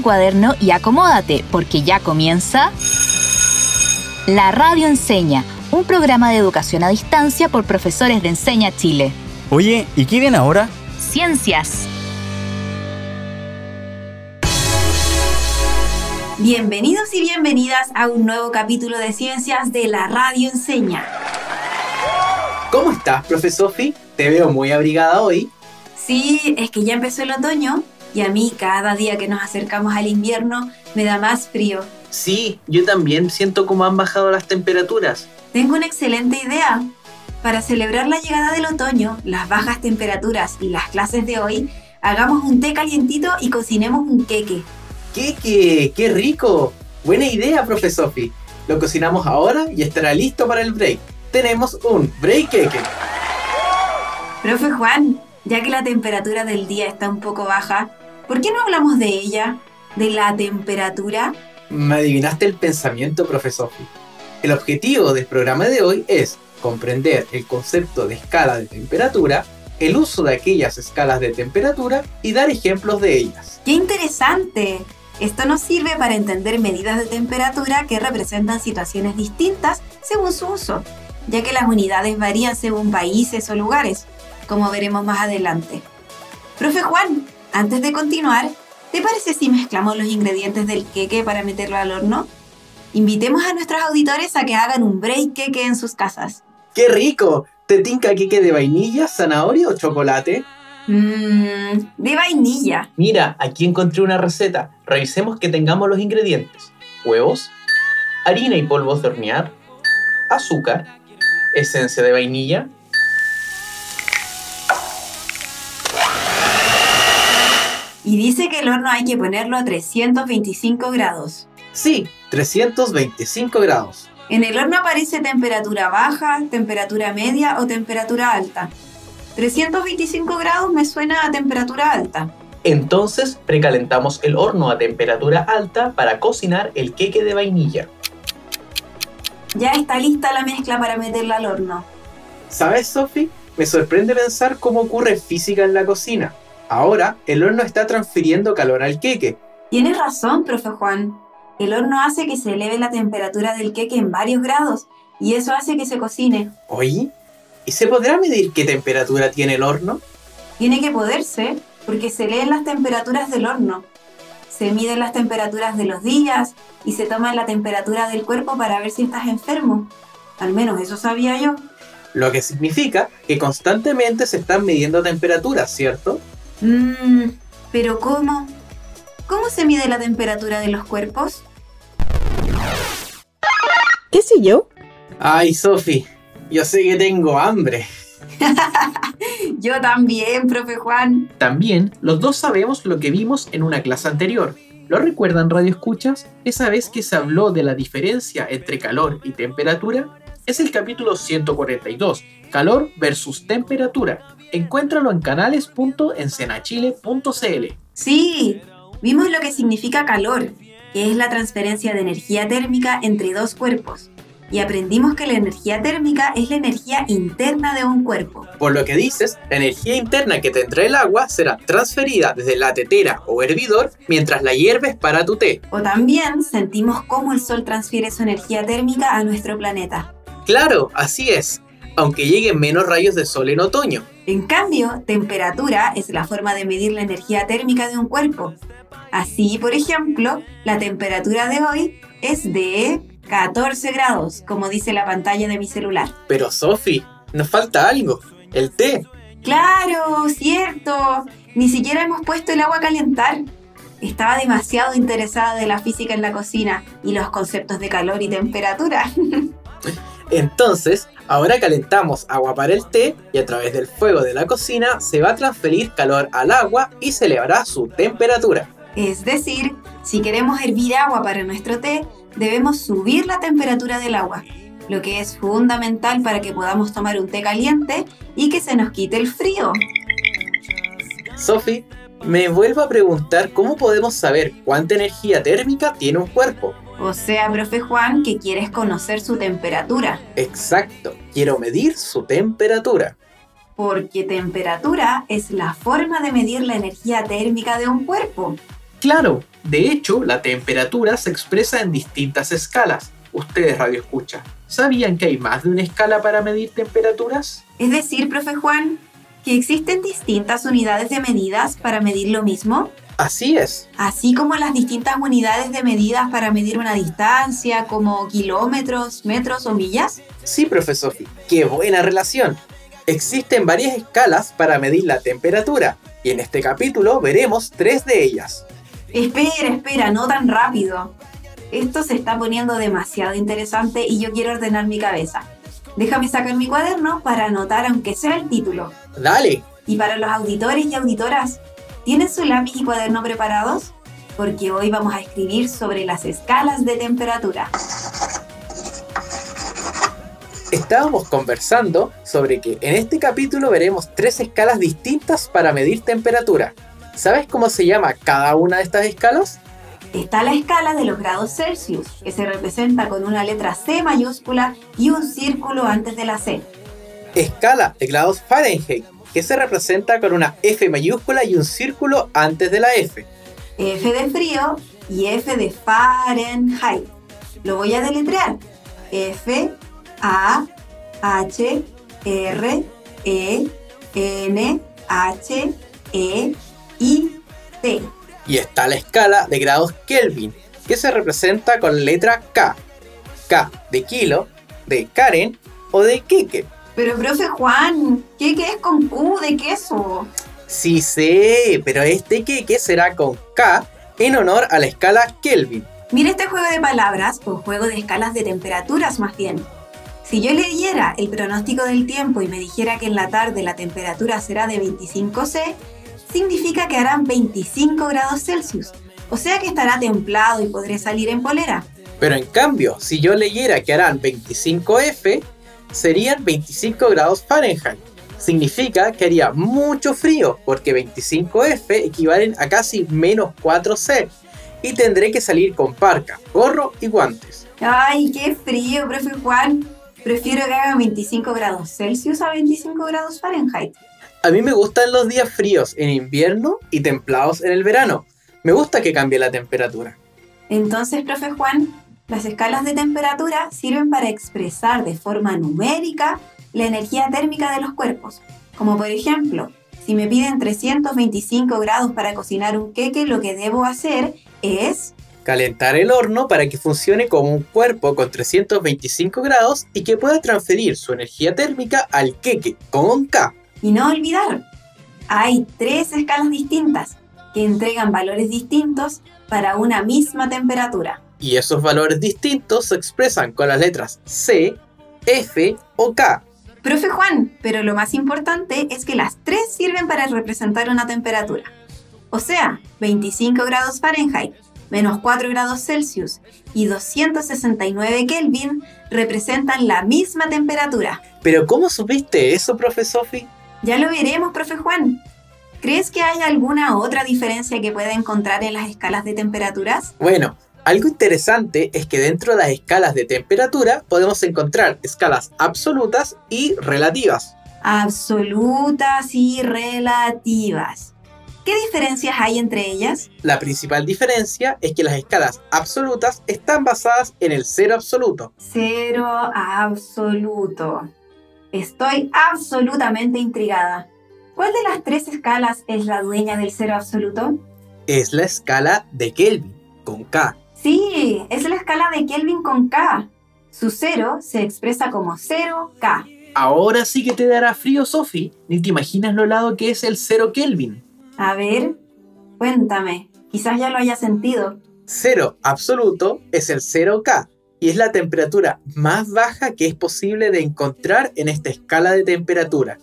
tu cuaderno y acomódate, porque ya comienza La Radio Enseña, un programa de educación a distancia por profesores de Enseña Chile. Oye, ¿y qué viene ahora? Ciencias. Bienvenidos y bienvenidas a un nuevo capítulo de Ciencias de la Radio Enseña. ¿Cómo estás, profe Sofi? Te veo muy abrigada hoy. Sí, es que ya empezó el otoño y a mí cada día que nos acercamos al invierno me da más frío. Sí, yo también siento como han bajado las temperaturas. Tengo una excelente idea. Para celebrar la llegada del otoño, las bajas temperaturas y las clases de hoy, hagamos un té calientito y cocinemos un queque. ¡Queque! ¡Qué rico! Buena idea, profe Sofi. Lo cocinamos ahora y estará listo para el break. Tenemos un break queque. Profe Juan, ya que la temperatura del día está un poco baja, ¿por qué no hablamos de ella? ¿De la temperatura? Me adivinaste el pensamiento, profe Sofi. El objetivo del programa de hoy es comprender el concepto de escala de temperatura, el uso de aquellas escalas de temperatura y dar ejemplos de ellas. ¡Qué interesante! Esto nos sirve para entender medidas de temperatura que representan situaciones distintas según su uso, ya que las unidades varían según países o lugares, como veremos más adelante. Profe Juan, antes de continuar, ¿te parece si mezclamos los ingredientes del queque para meterlo al horno? Invitemos a nuestros auditores a que hagan un break queque en sus casas. ¡Qué rico! ¿Te tinca queque de vainilla, zanahoria o chocolate? Mmm, de vainilla. Mira, aquí encontré una receta. Revisemos que tengamos los ingredientes. Huevos, harina y polvos de hornear, azúcar, esencia de vainilla, Y dice que el horno hay que ponerlo a 325 grados. Sí, 325 grados. En el horno aparece temperatura baja, temperatura media o temperatura alta. 325 grados me suena a temperatura alta. Entonces precalentamos el horno a temperatura alta para cocinar el queque de vainilla. Ya está lista la mezcla para meterla al horno. ¿Sabes, Sophie? Me sorprende pensar cómo ocurre física en la cocina. Ahora, el horno está transfiriendo calor al queque. Tienes razón, profe Juan. El horno hace que se eleve la temperatura del queque en varios grados y eso hace que se cocine. Oye, ¿y se podrá medir qué temperatura tiene el horno? Tiene que poderse, porque se leen las temperaturas del horno. Se miden las temperaturas de los días y se toma la temperatura del cuerpo para ver si estás enfermo. Al menos eso sabía yo. Lo que significa que constantemente se están midiendo temperaturas, ¿cierto? Mmm, pero ¿cómo? ¿Cómo se mide la temperatura de los cuerpos? ¿Qué sé yo? Ay, Sofi, yo sé que tengo hambre. yo también, profe Juan. También, los dos sabemos lo que vimos en una clase anterior. ¿Lo recuerdan, Radio Escuchas? Esa vez que se habló de la diferencia entre calor y temperatura. Es el capítulo 142, calor versus temperatura. Encuéntralo en canales.encenachile.cl. Sí, vimos lo que significa calor, que es la transferencia de energía térmica entre dos cuerpos. Y aprendimos que la energía térmica es la energía interna de un cuerpo. Por lo que dices, la energía interna que tendrá el agua será transferida desde la tetera o hervidor mientras la hierves para tu té. O también sentimos cómo el sol transfiere su energía térmica a nuestro planeta. Claro, así es, aunque lleguen menos rayos de sol en otoño. En cambio, temperatura es la forma de medir la energía térmica de un cuerpo. Así, por ejemplo, la temperatura de hoy es de 14 grados, como dice la pantalla de mi celular. Pero Sophie, nos falta algo, el té. Claro, cierto. Ni siquiera hemos puesto el agua a calentar. Estaba demasiado interesada de la física en la cocina y los conceptos de calor y temperatura. Entonces, ahora calentamos agua para el té y a través del fuego de la cocina se va a transferir calor al agua y se elevará su temperatura. Es decir, si queremos hervir agua para nuestro té, debemos subir la temperatura del agua, lo que es fundamental para que podamos tomar un té caliente y que se nos quite el frío. Sophie, me vuelvo a preguntar cómo podemos saber cuánta energía térmica tiene un cuerpo. O sea, profe Juan, que quieres conocer su temperatura. Exacto, quiero medir su temperatura. Porque temperatura es la forma de medir la energía térmica de un cuerpo. Claro, de hecho, la temperatura se expresa en distintas escalas. Ustedes, Radio Escucha, ¿sabían que hay más de una escala para medir temperaturas? Es decir, profe Juan, que existen distintas unidades de medidas para medir lo mismo. Así es. Así como las distintas unidades de medidas para medir una distancia, como kilómetros, metros o millas. Sí, profesor, qué buena relación. Existen varias escalas para medir la temperatura y en este capítulo veremos tres de ellas. Espera, espera, no tan rápido. Esto se está poniendo demasiado interesante y yo quiero ordenar mi cabeza. Déjame sacar mi cuaderno para anotar aunque sea el título. Dale. Y para los auditores y auditoras, ¿tienen su lápiz y cuaderno preparados? Porque hoy vamos a escribir sobre las escalas de temperatura. Estábamos conversando sobre que en este capítulo veremos tres escalas distintas para medir temperatura. ¿Sabes cómo se llama cada una de estas escalas? Está la escala de los grados Celsius, que se representa con una letra C mayúscula y un círculo antes de la C. Escala de grados Fahrenheit, que se representa con una F mayúscula y un círculo antes de la F. F de frío y F de Fahrenheit. Lo voy a deletrear. F a, H, R, E, N, H, E, I, T. Y está la escala de grados Kelvin, que se representa con letra K. K de kilo, de Karen o de Kike. Pero profe Juan, ¿qué es con Q de queso? Sí sé, pero este queque será con K en honor a la escala Kelvin. Mira este juego de palabras, o juego de escalas de temperaturas más bien. Si yo leyera el pronóstico del tiempo y me dijera que en la tarde la temperatura será de 25 C, significa que harán 25 grados Celsius, o sea que estará templado y podré salir en polera. Pero en cambio, si yo leyera que harán 25 F, serían 25 grados Fahrenheit. Significa que haría mucho frío, porque 25 F equivalen a casi menos 4 C, y tendré que salir con parca, gorro y guantes. ¡Ay, qué frío, profe Juan! Prefiero que haga 25 grados Celsius a 25 grados Fahrenheit. A mí me gustan los días fríos en invierno y templados en el verano. Me gusta que cambie la temperatura. Entonces, profe Juan, las escalas de temperatura sirven para expresar de forma numérica la energía térmica de los cuerpos. Como por ejemplo, si me piden 325 grados para cocinar un queque, lo que debo hacer es calentar el horno para que funcione como un cuerpo con 325 grados y que pueda transferir su energía térmica al queque con K. Y no olvidar, hay tres escalas distintas que entregan valores distintos para una misma temperatura. Y esos valores distintos se expresan con las letras C, F o K. Profe Juan, pero lo más importante es que las tres sirven para representar una temperatura. O sea, 25 grados Fahrenheit, menos 4 grados Celsius y 269 Kelvin representan la misma temperatura. ¿Pero cómo supiste eso, profe Sofi? Ya lo veremos, profe Juan. ¿Crees que hay alguna otra diferencia que pueda encontrar en las escalas de temperaturas? Bueno, algo interesante es que dentro de las escalas de temperatura podemos encontrar escalas absolutas y relativas. Absolutas y relativas. ¿Qué diferencias hay entre ellas? La principal diferencia es que las escalas absolutas están basadas en el cero absoluto. Cero absoluto. Estoy absolutamente intrigada. ¿Cuál de las tres escalas es la dueña del cero absoluto? Es la escala de Kelvin, con K. Sí, es la escala de Kelvin con K. Su cero se expresa como 0K. Ahora sí que te dará frío, Sophie. Ni te imaginas lo helado que es el cero Kelvin. A ver, cuéntame, quizás ya lo haya sentido. Cero absoluto es el 0K y es la temperatura más baja que es posible de encontrar en esta escala de temperatura.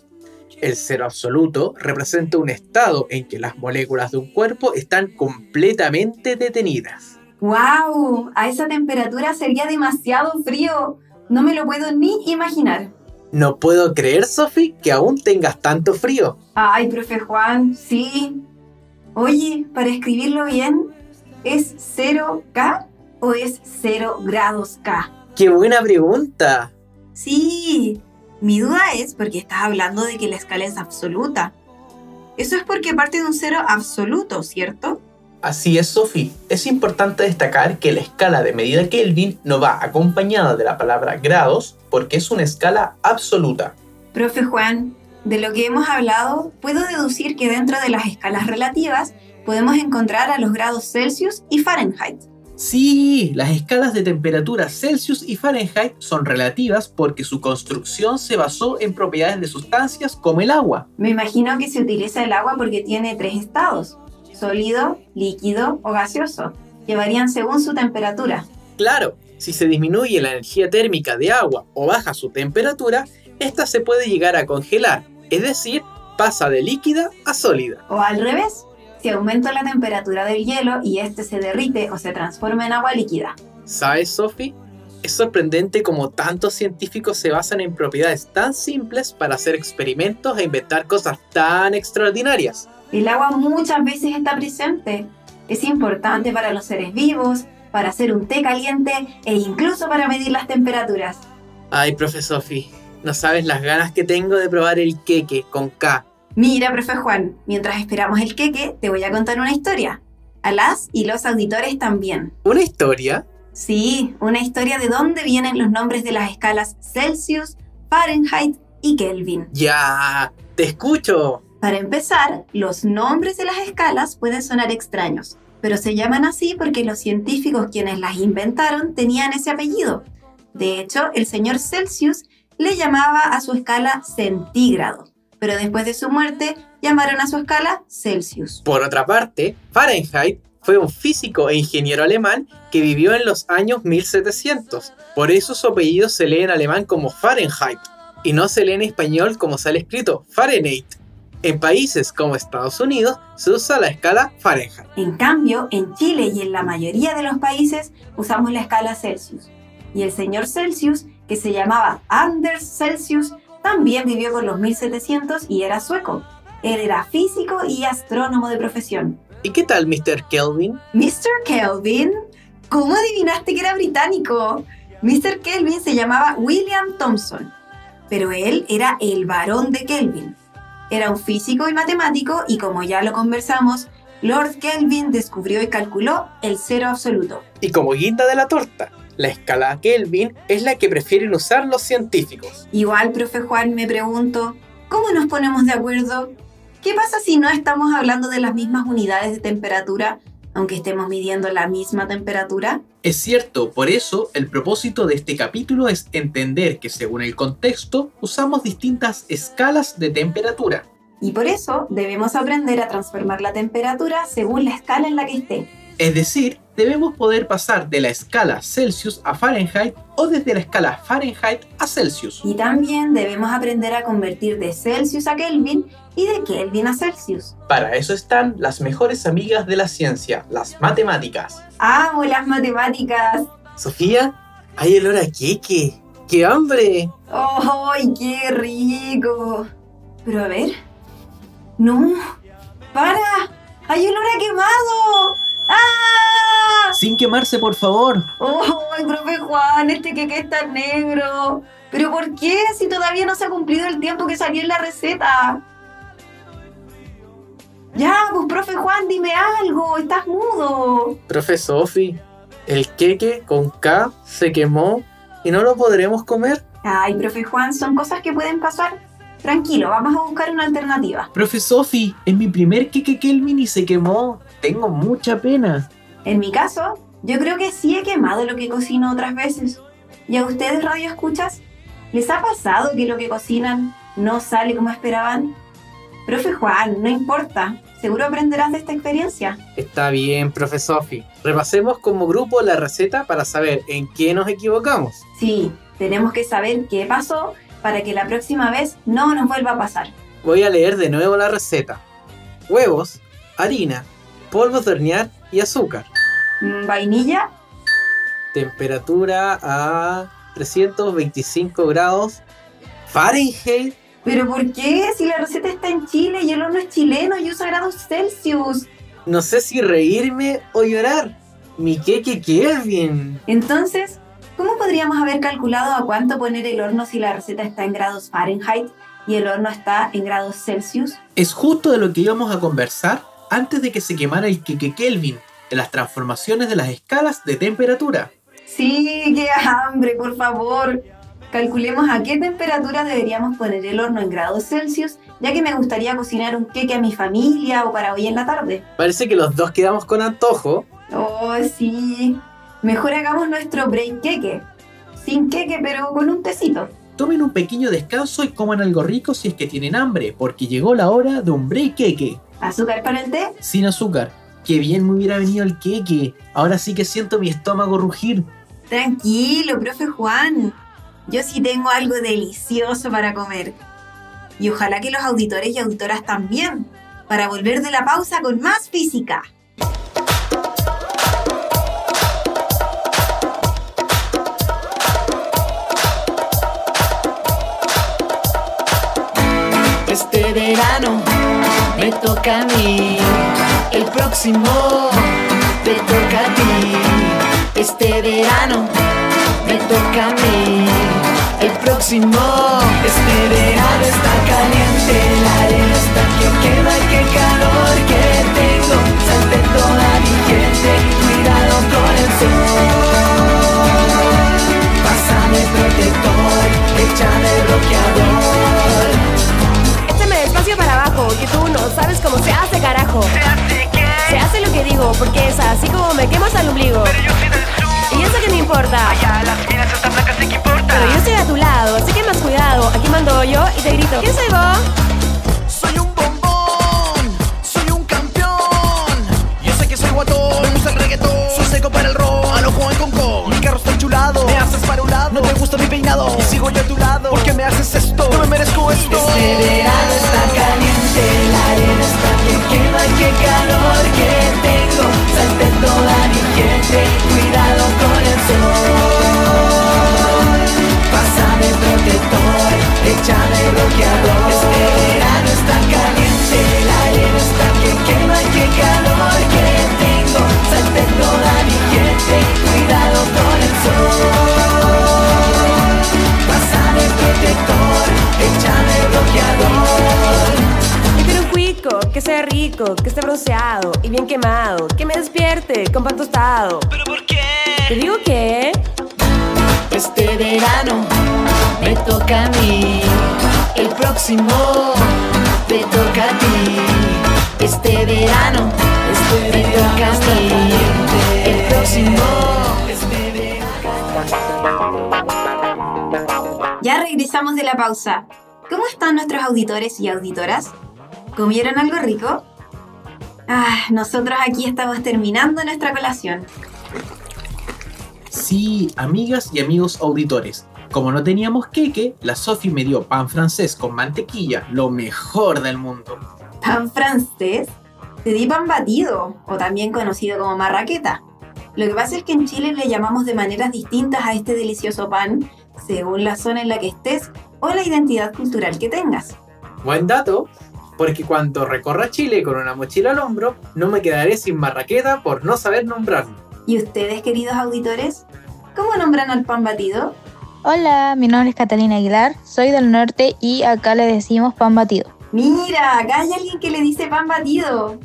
El cero absoluto representa un estado en que las moléculas de un cuerpo están completamente detenidas. ¡Wow! A esa temperatura sería demasiado frío. No me lo puedo ni imaginar. No puedo creer, Sophie, que aún tengas tanto frío. Ay, profe Juan, sí. Oye, para escribirlo bien, ¿es 0K o es 0 grados K? ¡Qué buena pregunta! Sí, mi duda es porque estás hablando de que la escala es absoluta. Eso es porque parte de un cero absoluto, ¿cierto? Así es, Sophie. Es importante destacar que la escala de medida Kelvin no va acompañada de la palabra grados porque es una escala absoluta. Profe Juan, de lo que hemos hablado, puedo deducir que dentro de las escalas relativas podemos encontrar a los grados Celsius y Fahrenheit. Sí, las escalas de temperatura Celsius y Fahrenheit son relativas porque su construcción se basó en propiedades de sustancias como el agua. Me imagino que se utiliza el agua porque tiene tres estados, sólido, líquido o gaseoso, que varían según su temperatura. Claro, si se disminuye la energía térmica de agua o baja su temperatura, esta se puede llegar a congelar, es decir, pasa de líquida a sólida. O al revés, si aumenta la temperatura del hielo y este se derrite o se transforma en agua líquida. ¿Sabes, Sophie? Es sorprendente cómo tantos científicos se basan en propiedades tan simples para hacer experimentos e inventar cosas tan extraordinarias. El agua muchas veces está presente. Es importante para los seres vivos, para hacer un té caliente e incluso para medir las temperaturas. Ay, profe Sophie, no sabes las ganas que tengo de probar el queque con K. Mira, profe Juan, mientras esperamos el queque, te voy a contar una historia. A las y los auditores también. ¿Una historia? Sí, una historia de dónde vienen los nombres de las escalas Celsius, Fahrenheit y Kelvin. Ya, te escucho. Para empezar, los nombres de las escalas pueden sonar extraños, pero se llaman así porque los científicos quienes las inventaron tenían ese apellido. De hecho, el señor Celsius le llamaba a su escala centígrado, pero después de su muerte llamaron a su escala Celsius. Por otra parte, Fahrenheit fue un físico e ingeniero alemán que vivió en los años 1700. Por eso su apellido se lee en alemán como Fahrenheit y no se lee en español como sale escrito Fahrenheit. En países como Estados Unidos se usa la escala Fahrenheit. En cambio, en Chile y en la mayoría de los países usamos la escala Celsius. Y el señor Celsius, que se llamaba Anders Celsius, también vivió por los 1700 y era sueco. Él era físico y astrónomo de profesión. ¿Y qué tal Mr. Kelvin? ¿Mr. Kelvin? ¿Cómo adivinaste que era británico? Mr. Kelvin se llamaba William Thomson, pero él era el varón de Kelvin. Era un físico y matemático y como ya lo conversamos, Lord Kelvin descubrió y calculó el cero absoluto. Y como guinda de la torta, la escala Kelvin es la que prefieren usar los científicos. Igual, profe Juan, me pregunto, ¿cómo nos ponemos de acuerdo? ¿Qué pasa si no estamos hablando de las mismas unidades de temperatura, aunque estemos midiendo la misma temperatura? Es cierto, por eso el propósito de este capítulo es entender que según el contexto usamos distintas escalas de temperatura. Y por eso debemos aprender a transformar la temperatura según la escala en la que esté. Es decir, debemos poder pasar de la escala Celsius a Fahrenheit o desde la escala Fahrenheit a Celsius. Y también debemos aprender a convertir de Celsius a Kelvin y de Kelvin a Celsius. Para eso están las mejores amigas de la ciencia, las matemáticas. ¡Amo las matemáticas! Sofía, hay olor a queque. ¡Qué hambre! ¡Ay, qué rico! Pero a ver. ¡No! ¡Para! ¡Hay olor a quemado! Sin quemarse, por favor. ¡Ay, profe Juan! Este queque está negro. ¿Pero por qué? Si todavía no se ha cumplido el tiempo que salió en la receta. Ya, pues profe Juan, dime algo, estás mudo. Profe Sofi, el queque con K se quemó y no lo podremos comer. Ay, profe Juan, son cosas que pueden pasar. Tranquilo, vamos a buscar una alternativa. Profe Sofi, es mi primer queque Kelvin y se quemó. Tengo mucha pena. En mi caso, yo creo que sí he quemado lo que cocino otras veces. ¿Y a ustedes, radio escuchas? ¿Les ha pasado que lo que cocinan no sale como esperaban? Profe Juan, no importa. Seguro aprenderás de esta experiencia. Está bien, profe Sofi. Repasemos como grupo la receta para saber en qué nos equivocamos. Sí, tenemos que saber qué pasó para que la próxima vez no nos vuelva a pasar. Voy a leer de nuevo la receta. Huevos, harina, polvos de hornear y azúcar. Vainilla, Temperatura a 325 grados Fahrenheit. ¿pero por qué? Si la receta está en Chile y el horno es chileno y usa grados Celsius. No sé si reírme o llorar. Mi queque Kelvin. Entonces, ¿cómo podríamos haber calculado a cuánto poner el horno si la receta está en grados Fahrenheit y el horno está en grados Celsius? Es justo de lo que íbamos a conversar antes de que se quemara el Keke Kelvin las transformaciones de las escalas de temperatura. Sí, qué hambre, por favor. Calculemos a qué temperatura deberíamos poner el horno en grados Celsius, ya que me gustaría cocinar un queque a mi familia o para hoy en la tarde. Parece que los dos quedamos con antojo. Oh, sí. Mejor hagamos nuestro break queque. Sin queque, pero con un tecito. Tomen un pequeño descanso y coman algo rico si es que tienen hambre, porque llegó la hora de un break queque. ¿Azúcar para el té? Sin azúcar. Qué bien me hubiera venido el queque. Ahora sí que siento mi estómago rugir. Tranquilo, profe Juan. Yo sí tengo algo delicioso para comer. Y ojalá que los auditores y auditoras también, para volver de la pausa con más física. Este verano me toca a mí, el próximo te toca a ti. Este verano me toca a mí, el próximo. Este verano está caliente, la arena está que quema, qué calor que tengo. Salte toda mi gente, cuidado con el sol. Pásame protector, échame bloqueador. Te grito. ¿Quién soy vos? Soy un bombón, soy un campeón. Yo sé que soy guatón, me gusta el reggaetón. Soy seco para el rock, a lo Juan Concón. Mi carro está enchulado, me haces para un lado. No te gusta mi peinado, y sigo yo a tu lado. ¿Por qué me haces esto? No me merezco esto. Este verano está caliente, la arena está que quema, qué calor que tengo. Salte toda mi gente, cuidado con el sol. Pásame protector, échame bloqueador. Este verano está caliente, la arena está que quema, qué calor que tengo. Salte toda mi gente, cuidado con el sol. Pásame protector, échame bloqueador. Yo quiero un cuico, que sea rico, que esté bronceado y bien quemado. Que me despierte con pan tostado. ¿Pero por qué? Te digo que Este verano me toca a mí, el próximo te toca a ti. Este verano me toca a mí, el próximo. Este Ya regresamos de la pausa. ¿Cómo están nuestros auditores y auditoras? ¿Comieron algo rico? Ah, nosotros aquí estamos terminando nuestra colación. Sí, amigas y amigos auditores. Como no teníamos queque, la Sofi me dio pan francés con mantequilla, lo mejor del mundo. ¿Pan francés? Te di pan batido, o también conocido como marraqueta. Lo que pasa es que en Chile le llamamos de maneras distintas a este delicioso pan, según la zona en la que estés o la identidad cultural que tengas. Buen dato, porque cuando recorra Chile con una mochila al hombro, no me quedaré sin marraqueta por no saber nombrarlo. ¿Y ustedes, queridos auditores? ¿Cómo nombran al pan batido? Hola, mi nombre es Catalina Aguilar, soy del norte y acá le decimos pan batido. Mira, acá hay alguien que le dice pan batido.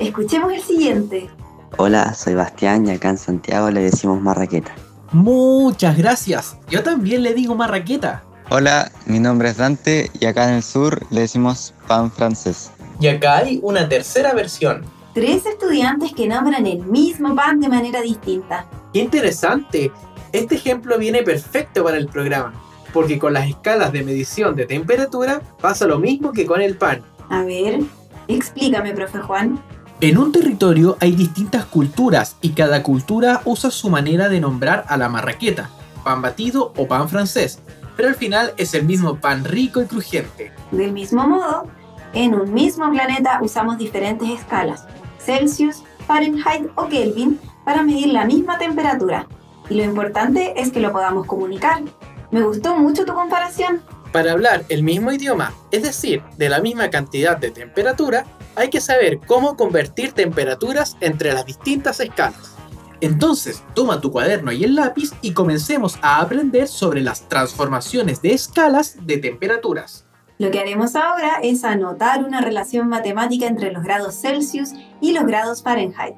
Escuchemos el siguiente. Hola, soy Bastián y acá en Santiago le decimos marraqueta. Muchas gracias. Yo también le digo marraqueta. Hola, mi nombre es Dante y acá en el sur le decimos pan francés. Y acá hay una tercera versión. Tres estudiantes que nombran el mismo pan de manera distinta. ¡Qué interesante! Este ejemplo viene perfecto para el programa, porque con las escalas de medición de temperatura pasa lo mismo que con el pan. A ver, explícame, profe Juan. En un territorio hay distintas culturas y cada cultura usa su manera de nombrar a la marraqueta, pan batido o pan francés, pero al final es el mismo pan rico y crujiente. Del mismo modo, en un mismo planeta usamos diferentes escalas, Celsius, Fahrenheit o Kelvin, para medir la misma temperatura. Y lo importante es que lo podamos comunicar. Me gustó mucho tu comparación. Para hablar el mismo idioma, es decir, de la misma cantidad de temperatura, hay que saber cómo convertir temperaturas entre las distintas escalas. Entonces, toma tu cuaderno y el lápiz y comencemos a aprender sobre las transformaciones de escalas de temperaturas. Lo que haremos ahora es anotar una relación matemática entre los grados Celsius y los grados Fahrenheit.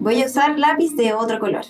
Voy a usar lápiz de otro color.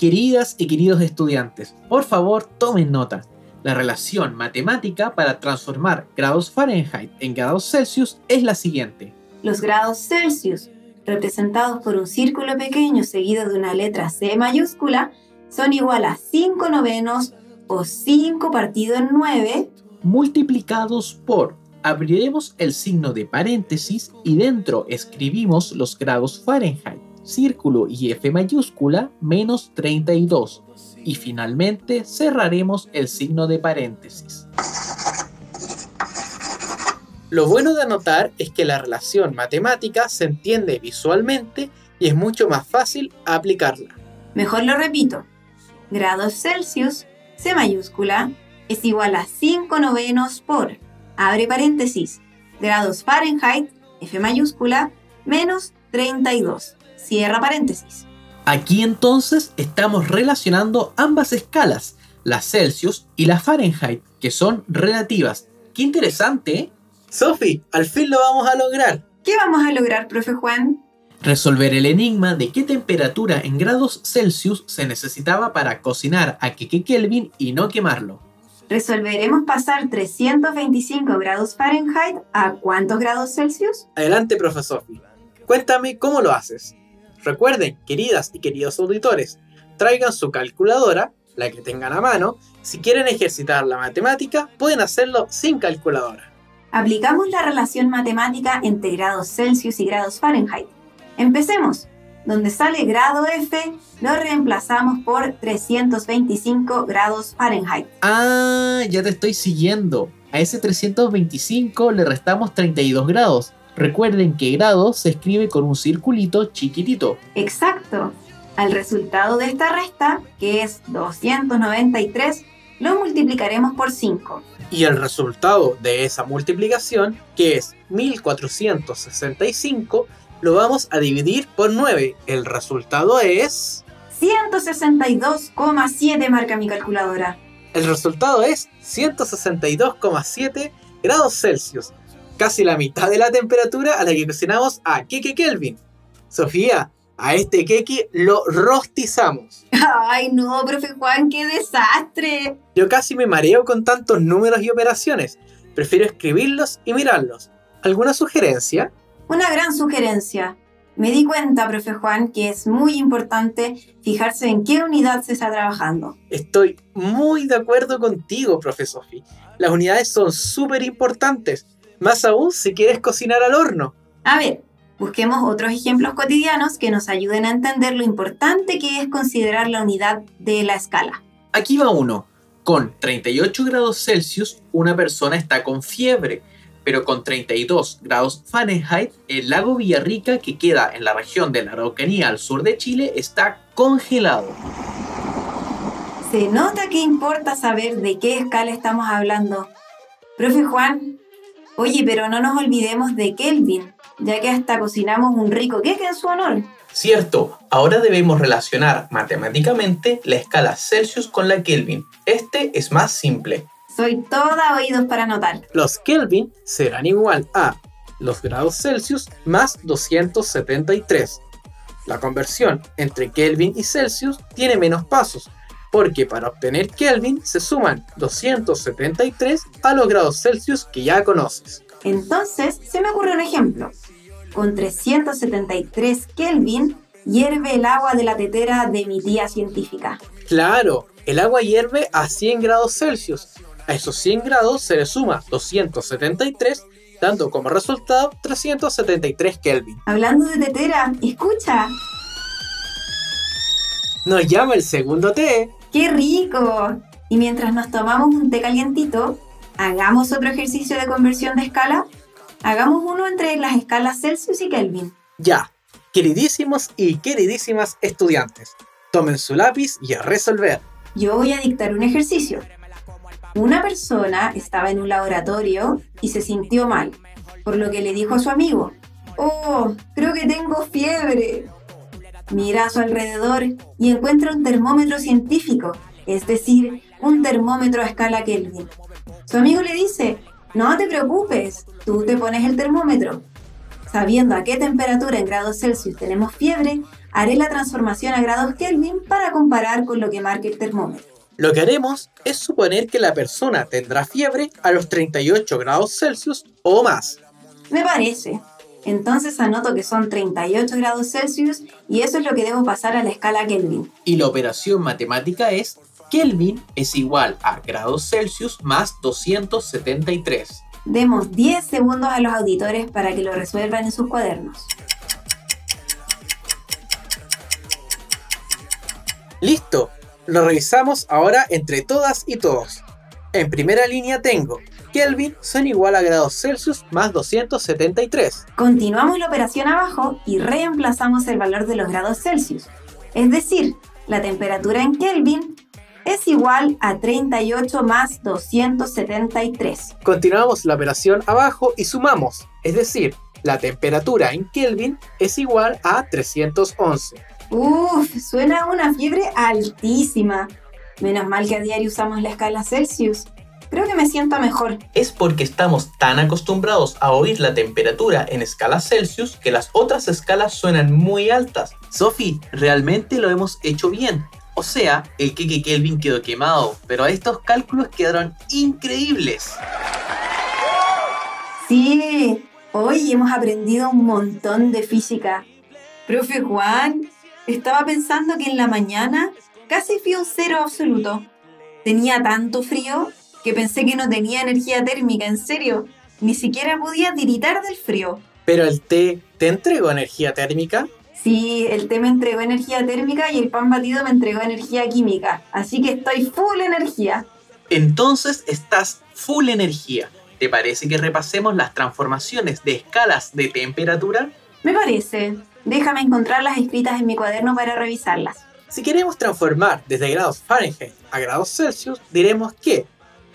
Queridas y queridos estudiantes, por favor tomen nota. La relación matemática para transformar grados Fahrenheit en grados Celsius es la siguiente. Los grados Celsius, representados por un círculo pequeño seguido de una letra C mayúscula, son igual a 5 novenos o 5 partido en 9 multiplicados por. Abriremos el signo de paréntesis y dentro escribimos los grados Fahrenheit, círculo y F mayúscula menos 32. Y finalmente cerraremos el signo de paréntesis. Lo bueno de anotar es que la relación matemática se entiende visualmente y es mucho más fácil aplicarla. Mejor lo repito. Grados Celsius, C mayúscula, es igual a 5 novenos por, abre paréntesis, grados Fahrenheit, F mayúscula, menos 32, cierra paréntesis. Aquí entonces estamos relacionando ambas escalas, la Celsius y la Fahrenheit, que son relativas. ¡Qué interesante! ¿eh? Sophie, al fin lo vamos a lograr. ¿Qué vamos a lograr, profe Juan? Resolver el enigma de qué temperatura en grados Celsius se necesitaba para cocinar a Keke Kelvin y no quemarlo. Resolveremos pasar 325 grados Fahrenheit a cuántos grados Celsius? Adelante, profe Sophie. Cuéntame cómo lo haces. Recuerden, queridas y queridos auditores, traigan su calculadora, la que tengan a mano. Si quieren ejercitar la matemática, pueden hacerlo sin calculadora. Aplicamos la relación matemática entre grados Celsius y grados Fahrenheit. Empecemos. Donde sale grado F, lo reemplazamos por 325 grados Fahrenheit. Ah, ya te estoy siguiendo. A ese 325 le restamos 32 grados. Recuerden que grado se escribe con un circulito chiquitito. Exacto. Al resultado de esta resta, que es 293, lo multiplicaremos por 5. Y el resultado de esa multiplicación, que es 1465, lo vamos a dividir por 9. El resultado es... 162,7 marca mi calculadora. El resultado es 162,7 grados Celsius, casi la mitad de la temperatura a la que cocinamos a Keke Kelvin. Sofía, a este Keke lo rostizamos. Ay, no, profe Juan, qué desastre. Yo casi me mareo con tantos números y operaciones. Prefiero escribirlos y mirarlos. ¿Alguna sugerencia? Una gran sugerencia. Me di cuenta, profe Juan, que es muy importante fijarse en qué unidad se está trabajando. Estoy muy de acuerdo contigo, profe Sofi. Las unidades son súper importantes, más aún si quieres cocinar al horno. A ver, busquemos otros ejemplos cotidianos que nos ayuden a entender lo importante que es considerar la unidad de la escala. Aquí va uno. Con 38 grados Celsius, una persona está con fiebre pero con 32 grados Fahrenheit, el lago Villarrica, que queda en la región de la Araucanía al sur de Chile, está congelado. Se nota que importa saber de qué escala estamos hablando. Profe Juan, oye, pero no nos olvidemos de Kelvin, ya que hasta cocinamos un rico queque en su honor. Cierto, ahora debemos relacionar matemáticamente la escala Celsius con la Kelvin. Este es más simple. Soy toda oídos para anotar. Los Kelvin serán igual a los grados Celsius más 273. La conversión entre Kelvin y Celsius tiene menos pasos, porque para obtener Kelvin se suman 273 a los grados Celsius que ya conoces. Entonces, se me ocurre un ejemplo. Con 373 Kelvin hierve el agua de la tetera de mi tía científica. Claro, el agua hierve a 100 grados Celsius. A esos 100 grados se le suma 273, dando como resultado 373 Kelvin. Hablando de tetera, escucha. Nos llama el segundo té. ¡Qué rico! Y mientras nos tomamos un té calientito, hagamos otro ejercicio de conversión de escala. Hagamos uno entre las escalas Celsius y Kelvin. Ya, queridísimos y queridísimas estudiantes, tomen su lápiz y a resolver. Yo voy a dictar un ejercicio. Una persona estaba en un laboratorio y se sintió mal, por lo que le dijo a su amigo, Oh, creo que tengo fiebre. Mira a su alrededor y encuentra un termómetro científico, es decir, un termómetro a escala Kelvin. Su amigo le dice, No te preocupes, tú te pones el termómetro. Sabiendo a qué temperatura en grados Celsius tenemos fiebre, haré la transformación a grados Kelvin para comparar con lo que marque el termómetro. Lo que haremos es suponer que la persona tendrá fiebre a los 38 grados Celsius o más. Me parece. Entonces anoto que son 38 grados Celsius y eso es lo que debo pasar a la escala Kelvin. Y la operación matemática es Kelvin es igual a grados Celsius más 273. Demos 10 segundos a los auditores para que lo resuelvan en sus cuadernos. Listo, lo revisamos ahora entre todas y todos. En primera línea tengo Kelvin son igual a grados Celsius más 273. Continuamos la operación abajo y reemplazamos el valor de los grados Celsius. Es decir, la temperatura en Kelvin es igual a 38 más 273. Continuamos la operación abajo y sumamos, es decir, la temperatura en Kelvin es igual a 311. Uf, suena una fiebre altísima. Menos mal que a diario usamos la escala Celsius. Creo que me sienta mejor. Es porque estamos tan acostumbrados a oír la temperatura en escala Celsius que las otras escalas suenan muy altas. Sophie, realmente lo hemos hecho bien. O sea, el Keke Kelvin quedó quemado, pero estos cálculos quedaron increíbles. Sí, hoy hemos aprendido un montón de física. Profe Juan, estaba pensando que en la mañana casi fui un cero absoluto. Tenía tanto frío que pensé que no tenía energía térmica, en serio. Ni siquiera podía tiritar del frío. ¿Pero el té te entregó energía térmica? Sí, el té me entregó energía térmica y el pan batido me entregó energía química. Así que estoy full energía. Entonces estás full energía. ¿Te parece que repasemos las transformaciones de escalas de temperatura? Me parece. Déjame encontrarlas escritas en mi cuaderno para revisarlas. Si queremos transformar desde grados Fahrenheit a grados Celsius, diremos que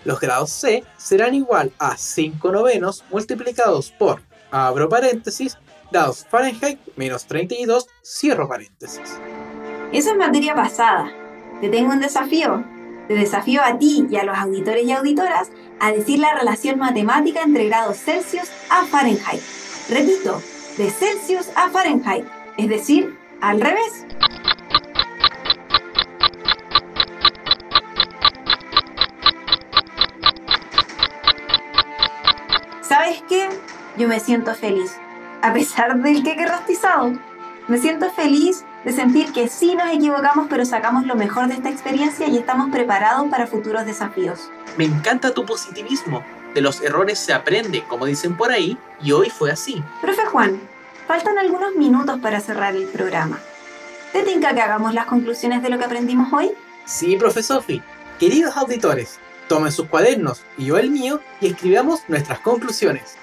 los grados C serán igual a 5 novenos multiplicados por, abro paréntesis, grados Fahrenheit menos 32, cierro paréntesis. Eso es materia pasada. Te tengo un desafío. Te desafío a ti y a los auditores y auditoras a decir la relación matemática entre grados Celsius a Fahrenheit. Repito, de Celsius a Fahrenheit, es decir, al revés. Yo me siento feliz, a pesar del queque rostizado. Me siento feliz de sentir que sí nos equivocamos, pero sacamos lo mejor de esta experiencia y estamos preparados para futuros desafíos. Me encanta tu positivismo. De los errores se aprende, como dicen por ahí, y hoy fue así. Profe Juan, faltan algunos minutos para cerrar el programa. ¿Te tinca que hagamos las conclusiones de lo que aprendimos hoy? Sí, profe Sofi. Queridos auditores, tomen sus cuadernos y yo el mío y escribamos nuestras conclusiones.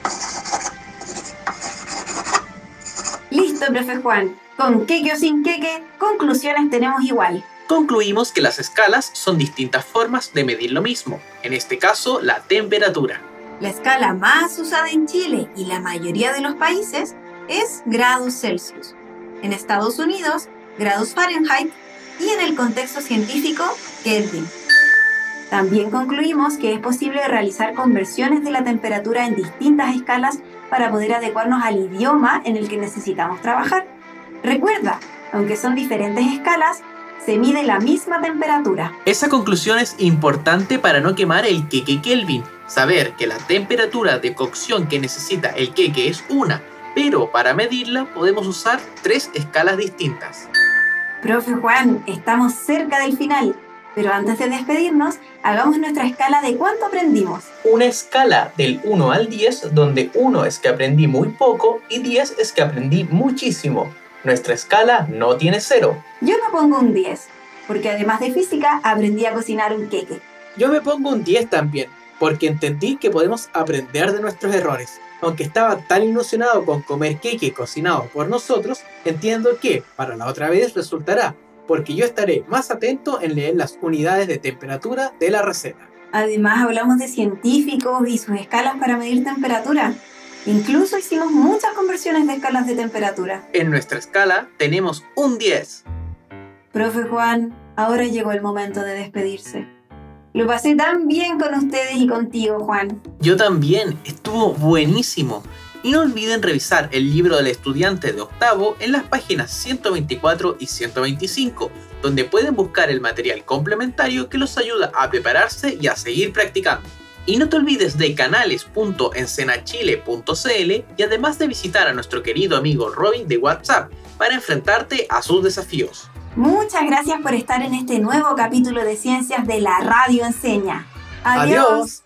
Listo, profe Juan. Con queque o sin queque, conclusiones tenemos igual. Concluimos que las escalas son distintas formas de medir lo mismo, en este caso la temperatura. La escala más usada en Chile y la mayoría de los países es grados Celsius. En Estados Unidos, grados Fahrenheit y en el contexto científico, Kelvin. También concluimos que es posible realizar conversiones de la temperatura en distintas escalas para poder adecuarnos al idioma en el que necesitamos trabajar. Recuerda, aunque son diferentes escalas, se mide la misma temperatura. Esa conclusión es importante para no quemar el queque Kelvin. Saber que la temperatura de cocción que necesita el queque es una, pero para medirla podemos usar tres escalas distintas. Profe Juan, estamos cerca del final, pero antes de despedirnos, hagamos nuestra escala de cuánto aprendimos. Una escala del 1 al 10, donde 1 es que aprendí muy poco y 10 es que aprendí muchísimo. Nuestra escala no tiene cero. Yo me pongo un 10, porque además de física aprendí a cocinar un queque. Yo me pongo un 10 también, porque entendí que podemos aprender de nuestros errores. Aunque estaba tan ilusionado con comer queque cocinado por nosotros, entiendo que para la otra vez resultará, porque yo estaré más atento en leer las unidades de temperatura de la receta. Además hablamos de científicos y sus escalas para medir temperatura. Incluso hicimos muchas conversiones de escalas de temperatura. En nuestra escala tenemos un 10. Profe Juan, ahora llegó el momento de despedirse. Lo pasé tan bien con ustedes y contigo, Juan. Yo también, estuvo buenísimo. Y no olviden revisar el libro del estudiante de octavo en las páginas 124 y 125, donde pueden buscar el material complementario que los ayuda a prepararse y a seguir practicando. Y no te olvides de canales.encenachile.cl y además de visitar a nuestro querido amigo Robin de WhatsApp para enfrentarte a sus desafíos. Muchas gracias por estar en este nuevo capítulo de Ciencias de la Radio Enseña. Adiós.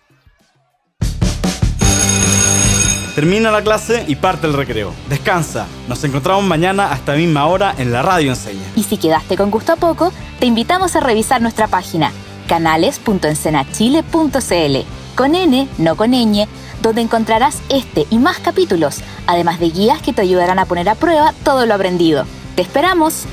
Termina la clase y parte el recreo. Descansa. Nos encontramos mañana a esta misma hora en la Radio Enseña. Y si quedaste con gusto a poco, te invitamos a revisar nuestra página canales.encenachile.cl con N, no con ñ, donde encontrarás este y más capítulos, además de guías que te ayudarán a poner a prueba todo lo aprendido. ¡Te esperamos!